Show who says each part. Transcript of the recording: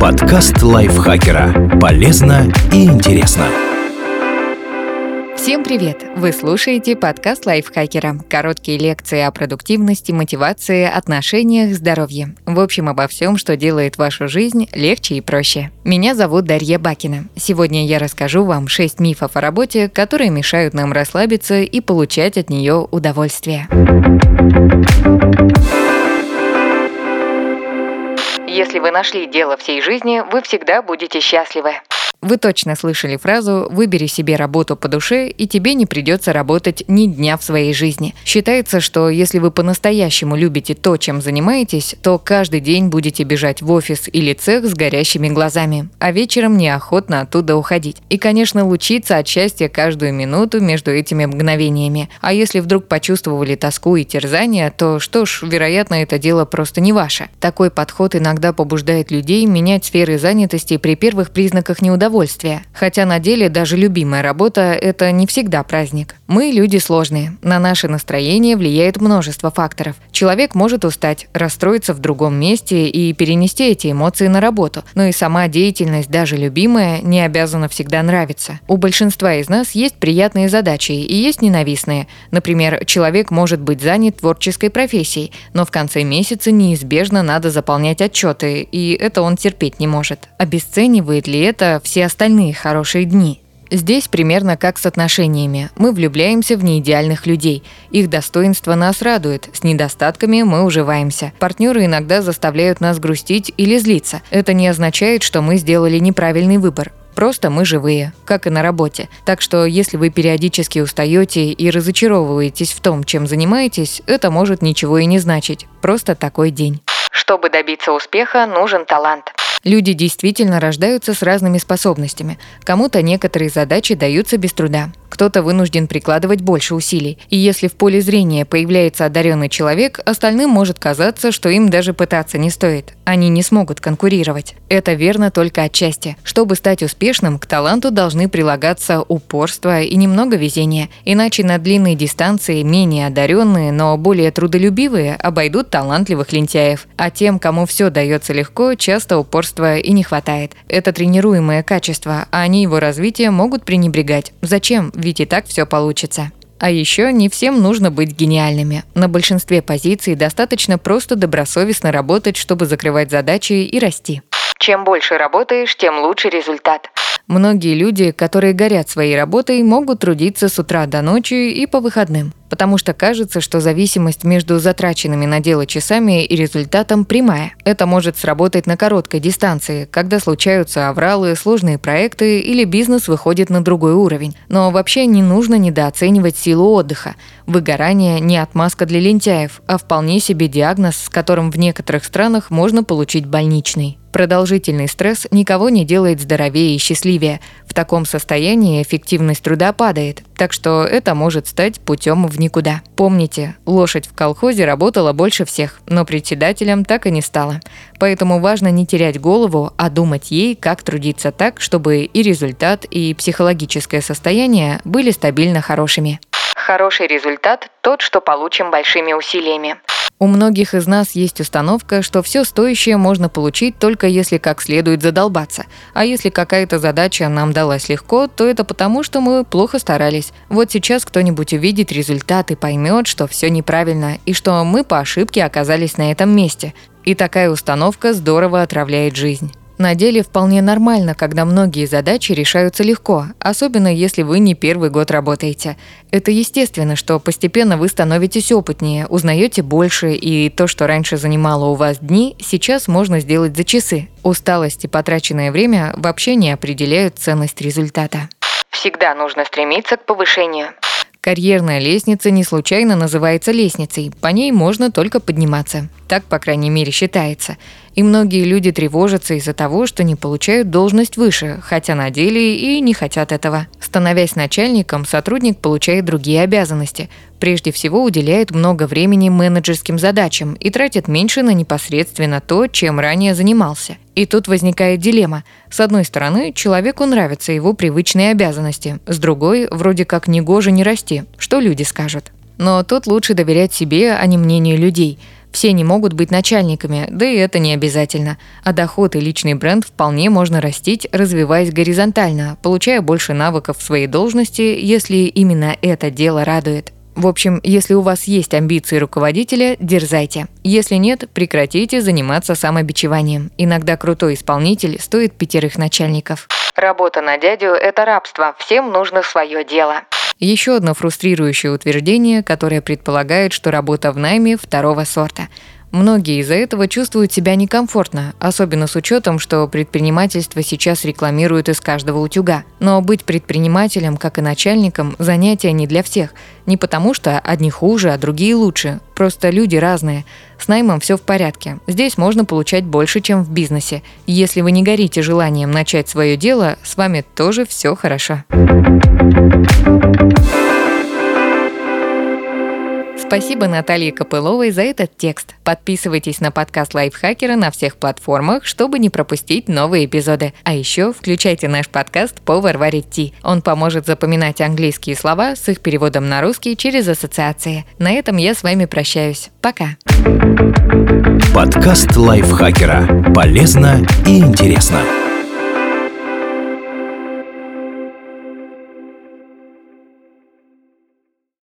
Speaker 1: Подкаст лайфхакера. Полезно и интересно.
Speaker 2: Всем привет! Вы слушаете подкаст лайфхакера. Короткие лекции о продуктивности, мотивации, отношениях, здоровье. В общем, обо всем, что делает вашу жизнь легче и проще. Меня зовут Дарья Бакина. Сегодня я расскажу вам 6 мифов о работе, которые мешают нам расслабиться и получать от нее удовольствие. Если вы нашли дело всей жизни, вы всегда будете счастливы. Вы точно слышали фразу «выбери себе работу по душе, и тебе не придется работать ни дня в своей жизни». Считается, что если вы по-настоящему любите то, чем занимаетесь, то каждый день будете бежать в офис или цех с горящими глазами, а вечером неохотно оттуда уходить. И, конечно, лучиться от счастья каждую минуту между этими мгновениями. А если вдруг почувствовали тоску и терзание, то что ж, вероятно, это дело просто не ваше. Такой подход иногда побуждает людей менять сферы занятости при первых признаках неудовольствия удовольствие. Хотя на деле даже любимая работа – это не всегда праздник. Мы люди сложные. На наше настроение влияет множество факторов. Человек может устать, расстроиться в другом месте и перенести эти эмоции на работу. Но и сама деятельность, даже любимая, не обязана всегда нравиться. У большинства из нас есть приятные задачи и есть ненавистные. Например, человек может быть занят творческой профессией, но в конце месяца неизбежно надо заполнять отчеты, и это он терпеть не может. Обесценивает ли это все остальные хорошие дни. Здесь примерно как с отношениями. Мы влюбляемся в неидеальных людей. Их достоинство нас радует, с недостатками мы уживаемся. Партнеры иногда заставляют нас грустить или злиться. Это не означает, что мы сделали неправильный выбор. Просто мы живые, как и на работе. Так что если вы периодически устаете и разочаровываетесь в том, чем занимаетесь, это может ничего и не значить. Просто такой день. Чтобы добиться успеха, нужен талант. Люди действительно рождаются с разными способностями. Кому-то некоторые задачи даются без труда, кто-то вынужден прикладывать больше усилий. И если в поле зрения появляется одаренный человек, остальным может казаться, что им даже пытаться не стоит. Они не смогут конкурировать. Это верно только отчасти. Чтобы стать успешным, к таланту должны прилагаться упорство и немного везения. Иначе на длинные дистанции менее одаренные, но более трудолюбивые обойдут талантливых лентяев. А тем, кому все дается легко, часто упорства и не хватает. Это тренируемое качество, а они его развитие могут пренебрегать. Зачем? ведь и так все получится. А еще не всем нужно быть гениальными. На большинстве позиций достаточно просто добросовестно работать, чтобы закрывать задачи и расти. Чем больше работаешь, тем лучше результат. Многие люди, которые горят своей работой, могут трудиться с утра до ночи и по выходным потому что кажется, что зависимость между затраченными на дело часами и результатом прямая. Это может сработать на короткой дистанции, когда случаются авралы, сложные проекты или бизнес выходит на другой уровень. Но вообще не нужно недооценивать силу отдыха. Выгорание не отмазка для лентяев, а вполне себе диагноз, с которым в некоторых странах можно получить больничный. Продолжительный стресс никого не делает здоровее и счастливее. В таком состоянии эффективность труда падает, так что это может стать путем в никуда. Помните, лошадь в колхозе работала больше всех, но председателем так и не стала. Поэтому важно не терять голову, а думать ей, как трудиться так, чтобы и результат, и психологическое состояние были стабильно хорошими. Хороший результат – тот, что получим большими усилиями. У многих из нас есть установка, что все стоящее можно получить только если как следует задолбаться. А если какая-то задача нам далась легко, то это потому, что мы плохо старались. Вот сейчас кто-нибудь увидит результат и поймет, что все неправильно, и что мы по ошибке оказались на этом месте. И такая установка здорово отравляет жизнь. На деле вполне нормально, когда многие задачи решаются легко, особенно если вы не первый год работаете. Это естественно, что постепенно вы становитесь опытнее, узнаете больше, и то, что раньше занимало у вас дни, сейчас можно сделать за часы. Усталость и потраченное время вообще не определяют ценность результата. Всегда нужно стремиться к повышению. Карьерная лестница не случайно называется лестницей, по ней можно только подниматься. Так, по крайней мере, считается. И многие люди тревожатся из-за того, что не получают должность выше, хотя на деле и не хотят этого. Становясь начальником, сотрудник получает другие обязанности. Прежде всего уделяет много времени менеджерским задачам и тратит меньше на непосредственно то, чем ранее занимался. И тут возникает дилемма. С одной стороны, человеку нравятся его привычные обязанности, с другой, вроде как негоже не расти. Что люди скажут? Но тут лучше доверять себе, а не мнению людей – Все не могут быть начальниками, да и это не обязательно. А доход и личный бренд вполне можно растить, развиваясь горизонтально, получая больше навыков в своей должности, если именно это дело радует. В общем, если у вас есть амбиции руководителя, дерзайте. Если нет, прекратите заниматься самобичеванием. Иногда крутой исполнитель стоит пятерых начальников. Работа на дядю – это рабство. Всем нужно свое дело. Еще одно фрустрирующее утверждение, которое предполагает, что работа в найме второго сорта – Многие из-за этого чувствуют себя некомфортно, особенно с учетом, что предпринимательство сейчас рекламируют из каждого утюга. Но быть предпринимателем, как и начальником, занятие не для всех. Не потому что одни хуже, а другие лучше. Просто люди разные. С наймом все в порядке. Здесь можно получать больше, чем в бизнесе. Если вы не горите желанием начать свое дело, с вами тоже все хорошо. Спасибо Наталье Копыловой за этот текст. Подписывайтесь на подкаст Лайфхакера на всех платформах, чтобы не пропустить новые эпизоды. А еще включайте наш подкаст «Повар варит ти». Он поможет запоминать английские слова с их переводом на русский через ассоциации. На этом я с вами прощаюсь. Пока.
Speaker 1: Подкаст Лайфхакера. Полезно и интересно.